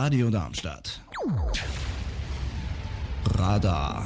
Radio Darmstadt. Radar.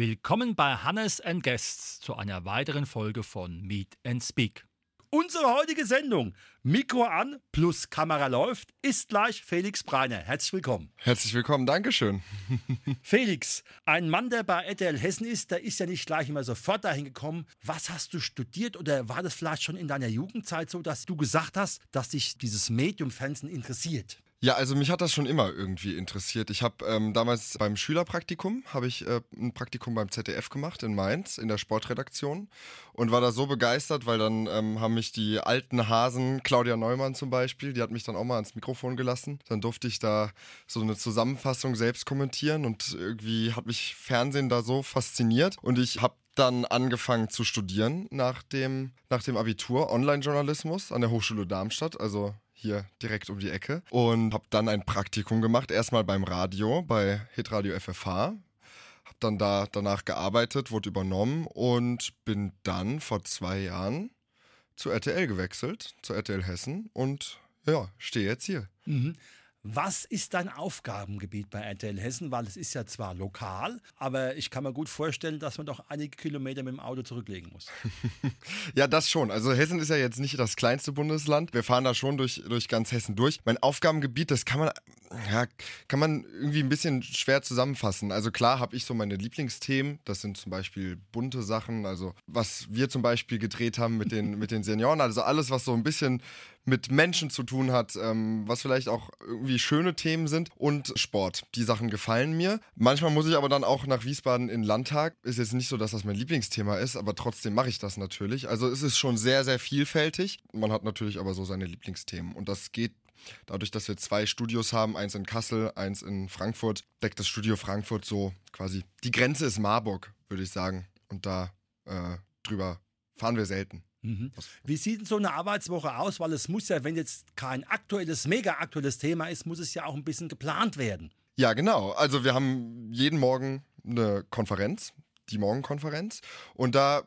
Willkommen bei Hannes and Guests zu einer weiteren Folge von Meet and Speak. Unsere heutige Sendung, Mikro an plus Kamera läuft, ist gleich Felix Breiner. Herzlich willkommen. Herzlich willkommen, Dankeschön. Felix, ein Mann, der bei RTL Hessen ist, der ist ja nicht gleich immer sofort dahin gekommen. Was hast du studiert oder war das vielleicht schon in deiner Jugendzeit so, dass du gesagt hast, dass dich dieses Medium Fernsehen interessiert? Ja, also mich hat das schon immer irgendwie interessiert. Ich habe ähm, damals beim Schülerpraktikum, habe ich äh, ein Praktikum beim ZDF gemacht in Mainz in der Sportredaktion und war da so begeistert, weil dann ähm, haben mich die alten Hasen, Claudia Neumann zum Beispiel, die hat mich dann auch mal ans Mikrofon gelassen. Dann durfte ich da so eine Zusammenfassung selbst kommentieren und irgendwie hat mich Fernsehen da so fasziniert und ich habe dann angefangen zu studieren nach dem, nach dem Abitur, Online-Journalismus an der Hochschule Darmstadt, also hier direkt um die Ecke. Und habe dann ein Praktikum gemacht, erstmal beim Radio, bei Hitradio FFH. Habe dann da danach gearbeitet, wurde übernommen und bin dann vor zwei Jahren zu RTL gewechselt, zu RTL Hessen und ja, stehe jetzt hier. Mhm. Was ist dein Aufgabengebiet bei RTL Hessen? Weil es ist ja zwar lokal, aber ich kann mir gut vorstellen, dass man doch einige Kilometer mit dem Auto zurücklegen muss. ja, das schon. Also Hessen ist ja jetzt nicht das kleinste Bundesland. Wir fahren da schon durch, durch ganz Hessen durch. Mein Aufgabengebiet, das kann man, ja, kann man irgendwie ein bisschen schwer zusammenfassen. Also klar habe ich so meine Lieblingsthemen. Das sind zum Beispiel bunte Sachen. Also was wir zum Beispiel gedreht haben mit den, mit den Senioren. Also alles, was so ein bisschen mit Menschen zu tun hat, ähm, was vielleicht auch irgendwie schöne Themen sind und Sport. Die Sachen gefallen mir. Manchmal muss ich aber dann auch nach Wiesbaden in den Landtag. Ist jetzt nicht so, dass das mein Lieblingsthema ist, aber trotzdem mache ich das natürlich. Also es ist schon sehr, sehr vielfältig. Man hat natürlich aber so seine Lieblingsthemen und das geht Dadurch, dass wir zwei Studios haben, eins in Kassel, eins in Frankfurt, deckt das Studio Frankfurt so quasi. Die Grenze ist Marburg, würde ich sagen. Und da äh, drüber fahren wir selten. Mhm. Wie sieht denn so eine Arbeitswoche aus? Weil es muss ja, wenn jetzt kein aktuelles, mega aktuelles Thema ist, muss es ja auch ein bisschen geplant werden. Ja, genau. Also wir haben jeden Morgen eine Konferenz, die Morgenkonferenz. Und da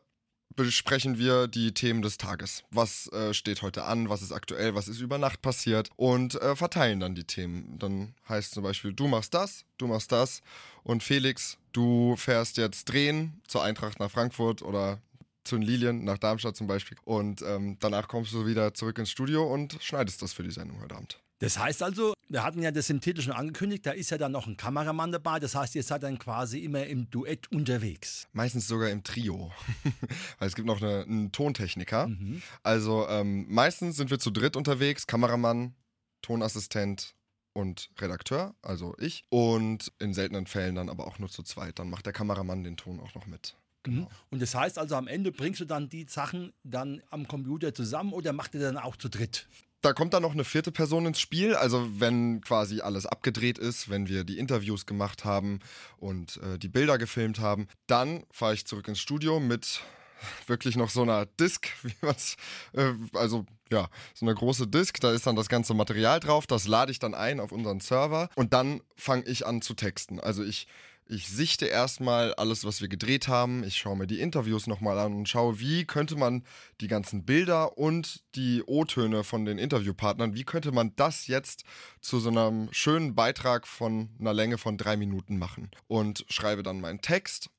besprechen wir die Themen des Tages. Was äh, steht heute an, was ist aktuell, was ist über Nacht passiert und äh, verteilen dann die Themen. Dann heißt zum Beispiel, du machst das, du machst das und Felix, du fährst jetzt drehen zur Eintracht nach Frankfurt oder zu den Lilien nach Darmstadt zum Beispiel. Und ähm, danach kommst du wieder zurück ins Studio und schneidest das für die Sendung heute Abend. Das heißt also, wir hatten ja das im Titel schon angekündigt, da ist ja dann noch ein Kameramann dabei. Das heißt, ihr seid dann quasi immer im Duett unterwegs. Meistens sogar im Trio. Weil es gibt noch eine, einen Tontechniker. Mhm. Also ähm, meistens sind wir zu dritt unterwegs: Kameramann, Tonassistent und Redakteur, also ich. Und in seltenen Fällen dann aber auch nur zu zweit. Dann macht der Kameramann den Ton auch noch mit. Genau. Mhm. Und das heißt also, am Ende bringst du dann die Sachen dann am Computer zusammen oder macht ihr dann auch zu dritt? Da kommt dann noch eine vierte Person ins Spiel. Also wenn quasi alles abgedreht ist, wenn wir die Interviews gemacht haben und äh, die Bilder gefilmt haben, dann fahre ich zurück ins Studio mit wirklich noch so einer Disk, wie man's, äh, also ja, so eine große Disk, da ist dann das ganze Material drauf, das lade ich dann ein auf unseren Server und dann fange ich an zu texten. Also ich ich sichte erstmal alles, was wir gedreht haben. Ich schaue mir die Interviews nochmal an und schaue, wie könnte man die ganzen Bilder und die O-Töne von den Interviewpartnern, wie könnte man das jetzt zu so einem schönen Beitrag von einer Länge von drei Minuten machen. Und schreibe dann meinen Text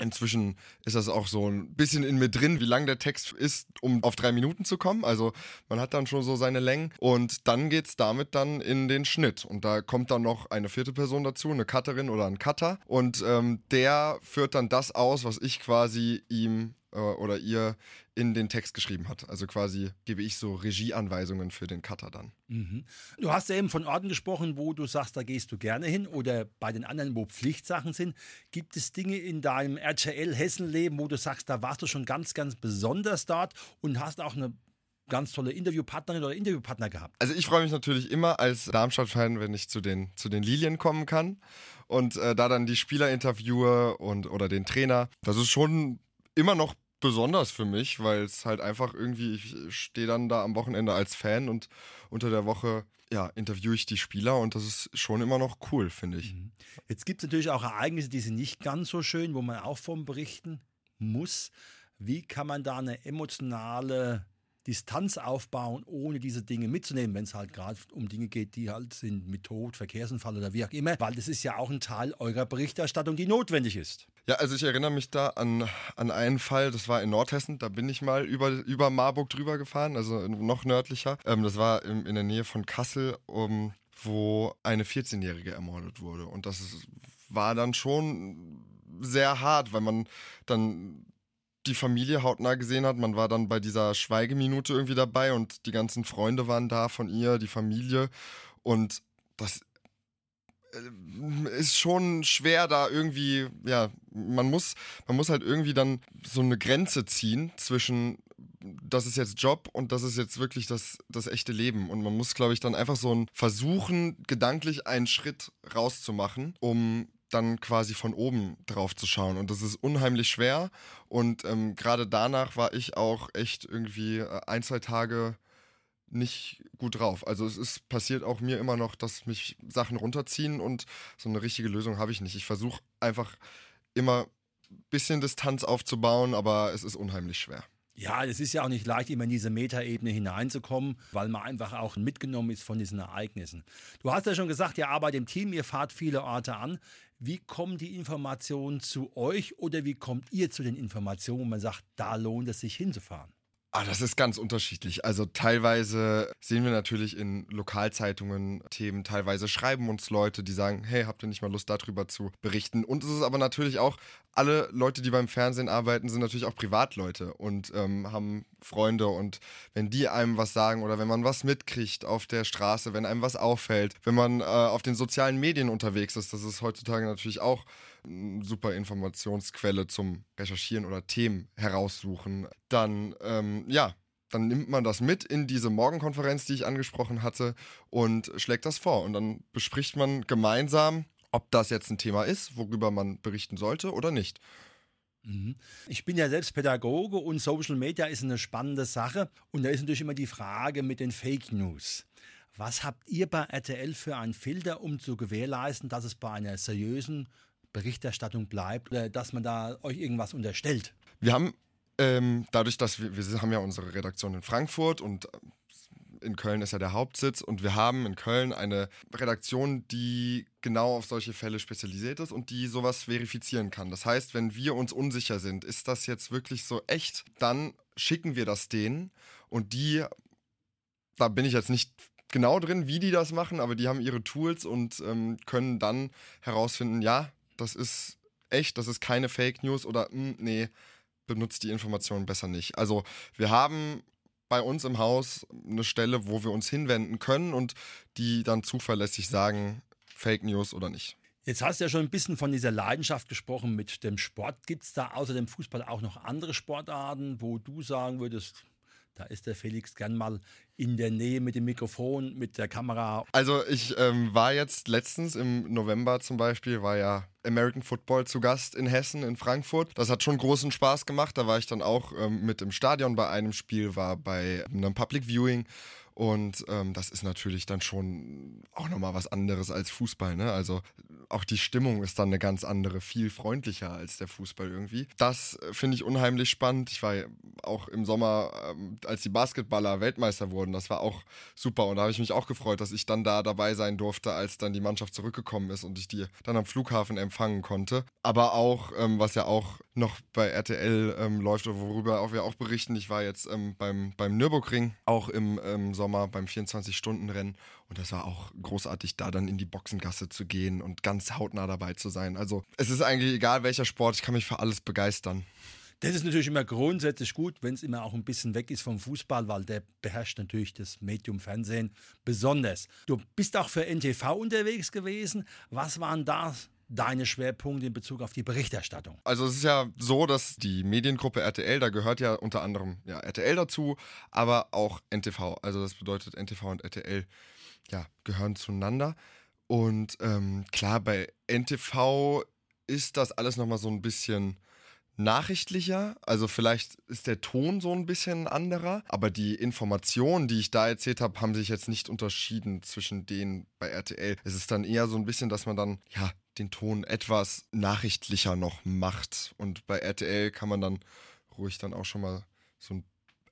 Inzwischen ist das auch so ein bisschen in mir drin, wie lang der Text ist, um auf drei Minuten zu kommen. Also man hat dann schon so seine Längen und dann geht es damit dann in den Schnitt. Und da kommt dann noch eine vierte Person dazu, eine Cutterin oder ein Cutter. Und ähm, der führt dann das aus, was ich quasi ihm äh, oder ihr in den Text geschrieben hat. Also quasi gebe ich so Regieanweisungen für den Cutter dann. Mhm. Du hast ja eben von Orten gesprochen, wo du sagst, da gehst du gerne hin oder bei den anderen, wo Pflichtsachen sind. Gibt es Dinge in deinem RTL Hessen-Leben, wo du sagst, da warst du schon ganz, ganz besonders dort und hast auch eine ganz tolle Interviewpartnerin oder Interviewpartner gehabt? Also ich freue mich natürlich immer als Darmstadt-Fan, wenn ich zu den, zu den Lilien kommen kann und äh, da dann die Spieler interviewe und oder den Trainer. Das ist schon immer noch besonders für mich, weil es halt einfach irgendwie, ich stehe dann da am Wochenende als Fan und unter der Woche ja, interviewe ich die Spieler und das ist schon immer noch cool, finde ich. Mhm. Jetzt gibt es natürlich auch Ereignisse, die sind nicht ganz so schön, wo man auch vom berichten muss. Wie kann man da eine emotionale Distanz aufbauen, ohne diese Dinge mitzunehmen, wenn es halt gerade um Dinge geht, die halt sind mit Tod, Verkehrsunfall oder wie auch immer, weil das ist ja auch ein Teil eurer Berichterstattung, die notwendig ist. Ja, also ich erinnere mich da an, an einen Fall, das war in Nordhessen, da bin ich mal über, über Marburg drüber gefahren, also noch nördlicher. Ähm, das war in, in der Nähe von Kassel, um, wo eine 14-Jährige ermordet wurde. Und das ist, war dann schon sehr hart, weil man dann die Familie hautnah gesehen hat. Man war dann bei dieser Schweigeminute irgendwie dabei und die ganzen Freunde waren da von ihr, die Familie. Und das äh, ist schon schwer da irgendwie, ja, man muss, man muss halt irgendwie dann so eine Grenze ziehen zwischen das ist jetzt Job und das ist jetzt wirklich das, das echte Leben. Und man muss, glaube ich, dann einfach so ein versuchen, gedanklich einen Schritt rauszumachen, um dann quasi von oben drauf zu schauen. Und das ist unheimlich schwer. Und ähm, gerade danach war ich auch echt irgendwie äh, ein, zwei Tage nicht gut drauf. Also es ist passiert auch mir immer noch, dass mich Sachen runterziehen und so eine richtige Lösung habe ich nicht. Ich versuche einfach immer ein bisschen Distanz aufzubauen, aber es ist unheimlich schwer. Ja, es ist ja auch nicht leicht, immer in diese Metaebene hineinzukommen, weil man einfach auch mitgenommen ist von diesen Ereignissen. Du hast ja schon gesagt, ihr arbeitet im Team, ihr fahrt viele Orte an. Wie kommen die Informationen zu euch oder wie kommt ihr zu den Informationen, wo man sagt, da lohnt es sich hinzufahren? Ah, das ist ganz unterschiedlich. Also teilweise sehen wir natürlich in Lokalzeitungen Themen, teilweise schreiben uns Leute, die sagen, hey, habt ihr nicht mal Lust darüber zu berichten? Und es ist aber natürlich auch, alle Leute, die beim Fernsehen arbeiten, sind natürlich auch Privatleute und ähm, haben Freunde. Und wenn die einem was sagen oder wenn man was mitkriegt auf der Straße, wenn einem was auffällt, wenn man äh, auf den sozialen Medien unterwegs ist, das ist heutzutage natürlich auch super Informationsquelle zum Recherchieren oder Themen heraussuchen, dann ähm, ja, dann nimmt man das mit in diese Morgenkonferenz, die ich angesprochen hatte, und schlägt das vor. Und dann bespricht man gemeinsam, ob das jetzt ein Thema ist, worüber man berichten sollte oder nicht. Mhm. Ich bin ja selbst Pädagoge und Social Media ist eine spannende Sache. Und da ist natürlich immer die Frage mit den Fake News. Was habt ihr bei RTL für einen Filter, um zu gewährleisten, dass es bei einer seriösen Berichterstattung bleibt oder dass man da euch irgendwas unterstellt? Wir haben ähm, dadurch, dass wir, wir haben ja unsere Redaktion in Frankfurt und in Köln ist ja der Hauptsitz und wir haben in Köln eine Redaktion, die genau auf solche Fälle spezialisiert ist und die sowas verifizieren kann. Das heißt, wenn wir uns unsicher sind, ist das jetzt wirklich so echt, dann schicken wir das denen und die, da bin ich jetzt nicht genau drin, wie die das machen, aber die haben ihre Tools und ähm, können dann herausfinden, ja, das ist echt, das ist keine Fake News oder mh, hm, nee, benutzt die Informationen besser nicht. Also wir haben bei uns im Haus eine Stelle, wo wir uns hinwenden können und die dann zuverlässig sagen, Fake News oder nicht. Jetzt hast du ja schon ein bisschen von dieser Leidenschaft gesprochen mit dem Sport. Gibt es da außer dem Fußball auch noch andere Sportarten, wo du sagen würdest, da ist der Felix gern mal in der Nähe mit dem Mikrofon, mit der Kamera. Also ich ähm, war jetzt letztens im November zum Beispiel, war ja American Football zu Gast in Hessen, in Frankfurt. Das hat schon großen Spaß gemacht. Da war ich dann auch ähm, mit im Stadion bei einem Spiel, war bei einem Public Viewing und ähm, das ist natürlich dann schon auch nochmal was anderes als Fußball. Ne? Also auch die Stimmung ist dann eine ganz andere, viel freundlicher als der Fußball irgendwie. Das äh, finde ich unheimlich spannend. Ich war auch im Sommer, ähm, als die Basketballer Weltmeister wurden, das war auch super. Und da habe ich mich auch gefreut, dass ich dann da dabei sein durfte, als dann die Mannschaft zurückgekommen ist und ich die dann am Flughafen empfangen konnte. Aber auch, ähm, was ja auch noch bei RTL ähm, läuft, worüber auch wir auch berichten, ich war jetzt ähm, beim, beim Nürburgring, auch im ähm, Sommer beim 24-Stunden-Rennen und das war auch großartig, da dann in die Boxengasse zu gehen und ganz hautnah dabei zu sein. Also es ist eigentlich egal, welcher Sport, ich kann mich für alles begeistern. Das ist natürlich immer grundsätzlich gut, wenn es immer auch ein bisschen weg ist vom Fußball, weil der beherrscht natürlich das Medium Fernsehen besonders. Du bist auch für NTV unterwegs gewesen. Was waren da deine Schwerpunkte in Bezug auf die Berichterstattung? Also es ist ja so, dass die Mediengruppe RTL, da gehört ja unter anderem ja, RTL dazu, aber auch NTV. Also das bedeutet NTV und RTL ja, gehören zueinander. Und ähm, klar, bei NTV ist das alles nochmal so ein bisschen nachrichtlicher. Also vielleicht ist der Ton so ein bisschen anderer, aber die Informationen, die ich da erzählt habe, haben sich jetzt nicht unterschieden zwischen denen bei RTL. Es ist dann eher so ein bisschen, dass man dann ja den Ton etwas nachrichtlicher noch macht und bei RTL kann man dann ruhig dann auch schon mal so ein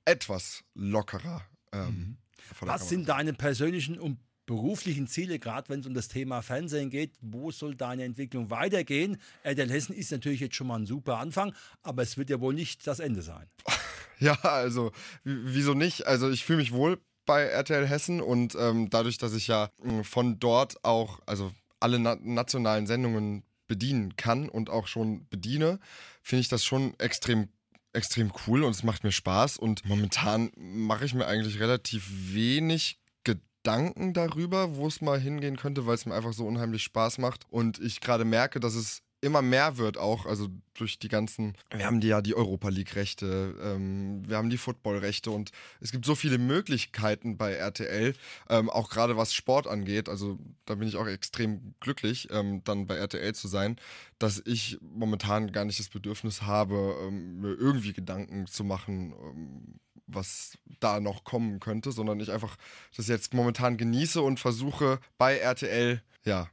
etwas lockerer. Ähm, mhm. Was sind deine persönlichen und beruflichen Ziele, gerade wenn es um das Thema Fernsehen geht, wo soll deine Entwicklung weitergehen? RTL Hessen ist natürlich jetzt schon mal ein super Anfang, aber es wird ja wohl nicht das Ende sein. Ja, also wieso nicht? Also ich fühle mich wohl bei RTL Hessen und ähm, dadurch, dass ich ja von dort auch, also alle na nationalen Sendungen bedienen kann und auch schon bediene, finde ich das schon extrem extrem cool und es macht mir Spaß und momentan mache ich mir eigentlich relativ wenig Gedanken darüber, wo es mal hingehen könnte, weil es mir einfach so unheimlich Spaß macht. Und ich gerade merke, dass es immer mehr wird auch, also durch die ganzen, wir haben die ja die Europa League-Rechte, ähm, wir haben die Football-Rechte und es gibt so viele Möglichkeiten bei RTL, ähm, auch gerade was Sport angeht, also da bin ich auch extrem glücklich, ähm, dann bei RTL zu sein, dass ich momentan gar nicht das Bedürfnis habe, ähm, mir irgendwie Gedanken zu machen, ähm, was da noch kommen könnte, sondern ich einfach das jetzt momentan genieße und versuche bei RTL, ja,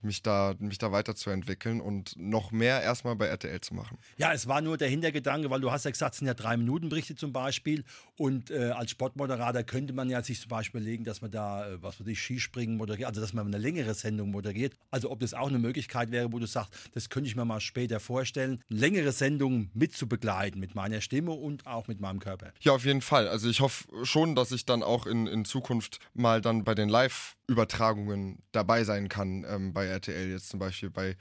mich da, mich da weiterzuentwickeln und noch mehr erstmal bei RTL zu machen. Ja, es war nur der Hintergedanke, weil du hast ja gesagt, es sind ja drei Minuten Berichte zum Beispiel und äh, als Sportmoderator könnte man ja sich zum Beispiel überlegen, dass man da, äh, was weiß ich, Skispringen moderiert, also dass man eine längere Sendung moderiert. Also ob das auch eine Möglichkeit wäre, wo du sagst, das könnte ich mir mal später vorstellen, längere Sendungen mitzubegleiten mit meiner Stimme und auch mit meinem Körper. Ja, auf jeden Fall. Also ich hoffe schon, dass ich dann auch in, in Zukunft mal dann bei den Live- Übertragungen dabei sein kann ähm, bei RTL jetzt zum Beispiel bei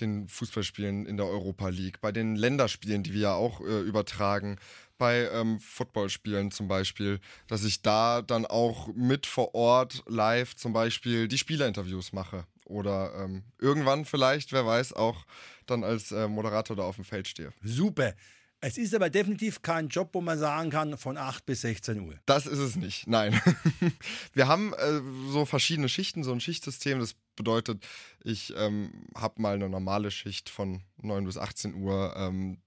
den Fußballspielen in der Europa League, bei den Länderspielen, die wir ja auch äh, übertragen, bei ähm, Footballspielen zum Beispiel, dass ich da dann auch mit vor Ort live zum Beispiel die Spielerinterviews mache oder ähm, irgendwann vielleicht, wer weiß, auch dann als äh, Moderator da auf dem Feld stehe. Super. Es ist aber definitiv kein Job, wo man sagen kann, von 8 bis 16 Uhr. Das ist es nicht, nein. Wir haben äh, so verschiedene Schichten, so ein Schichtsystem. Das bedeutet, ich ähm, habe mal eine normale Schicht von 9 bis 18 Uhr. Ähm,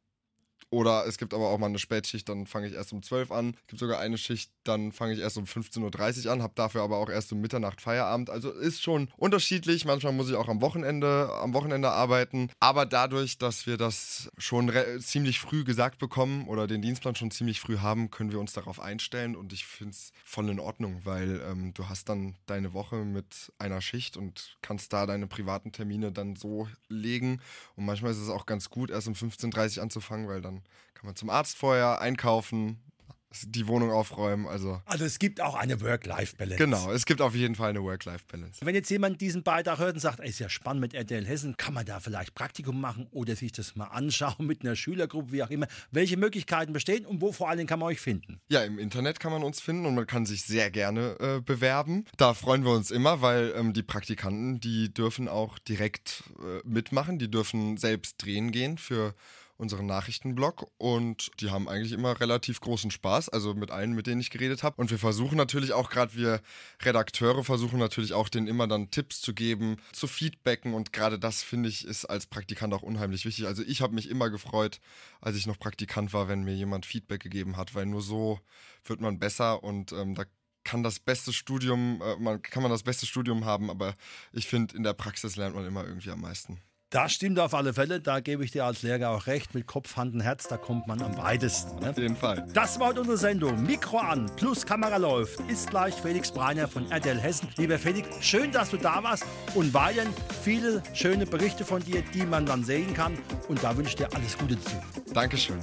oder es gibt aber auch mal eine Spätschicht, dann fange ich erst um 12 an. Es gibt sogar eine Schicht, dann fange ich erst um 15.30 Uhr an, habe dafür aber auch erst um Mitternacht Feierabend. Also ist schon unterschiedlich. Manchmal muss ich auch am Wochenende, am Wochenende arbeiten. Aber dadurch, dass wir das schon ziemlich früh gesagt bekommen oder den Dienstplan schon ziemlich früh haben, können wir uns darauf einstellen. Und ich finde es voll in Ordnung, weil ähm, du hast dann deine Woche mit einer Schicht und kannst da deine privaten Termine dann so legen. Und manchmal ist es auch ganz gut, erst um 15.30 Uhr anzufangen, weil dann kann man zum Arzt vorher einkaufen, die Wohnung aufräumen. Also, also es gibt auch eine Work-Life-Balance. Genau, es gibt auf jeden Fall eine Work-Life-Balance. Wenn jetzt jemand diesen Beitrag hört und sagt, ey, ist ja spannend mit RTL Hessen, kann man da vielleicht Praktikum machen oder sich das mal anschauen mit einer Schülergruppe, wie auch immer. Welche Möglichkeiten bestehen und wo vor allen Dingen kann man euch finden? Ja, im Internet kann man uns finden und man kann sich sehr gerne äh, bewerben. Da freuen wir uns immer, weil ähm, die Praktikanten, die dürfen auch direkt äh, mitmachen, die dürfen selbst drehen gehen für unseren Nachrichtenblog und die haben eigentlich immer relativ großen Spaß, also mit allen, mit denen ich geredet habe. Und wir versuchen natürlich auch, gerade wir Redakteure versuchen natürlich auch, denen immer dann Tipps zu geben, zu feedbacken und gerade das finde ich ist als Praktikant auch unheimlich wichtig. Also ich habe mich immer gefreut, als ich noch Praktikant war, wenn mir jemand Feedback gegeben hat, weil nur so wird man besser und ähm, da kann das beste Studium, äh, man kann man das beste Studium haben, aber ich finde, in der Praxis lernt man immer irgendwie am meisten. Das stimmt auf alle Fälle, da gebe ich dir als Lehrer auch recht. Mit Kopf, Hand und Herz, da kommt man am weitesten. Ne? Auf jeden Fall. Das war heute unsere Sendung. Mikro an, plus Kamera läuft. Ist gleich Felix Breiner von RTL Hessen. Lieber Felix, schön, dass du da warst und weiterhin viele schöne Berichte von dir, die man dann sehen kann. Und da wünsche ich dir alles Gute dazu. Dankeschön.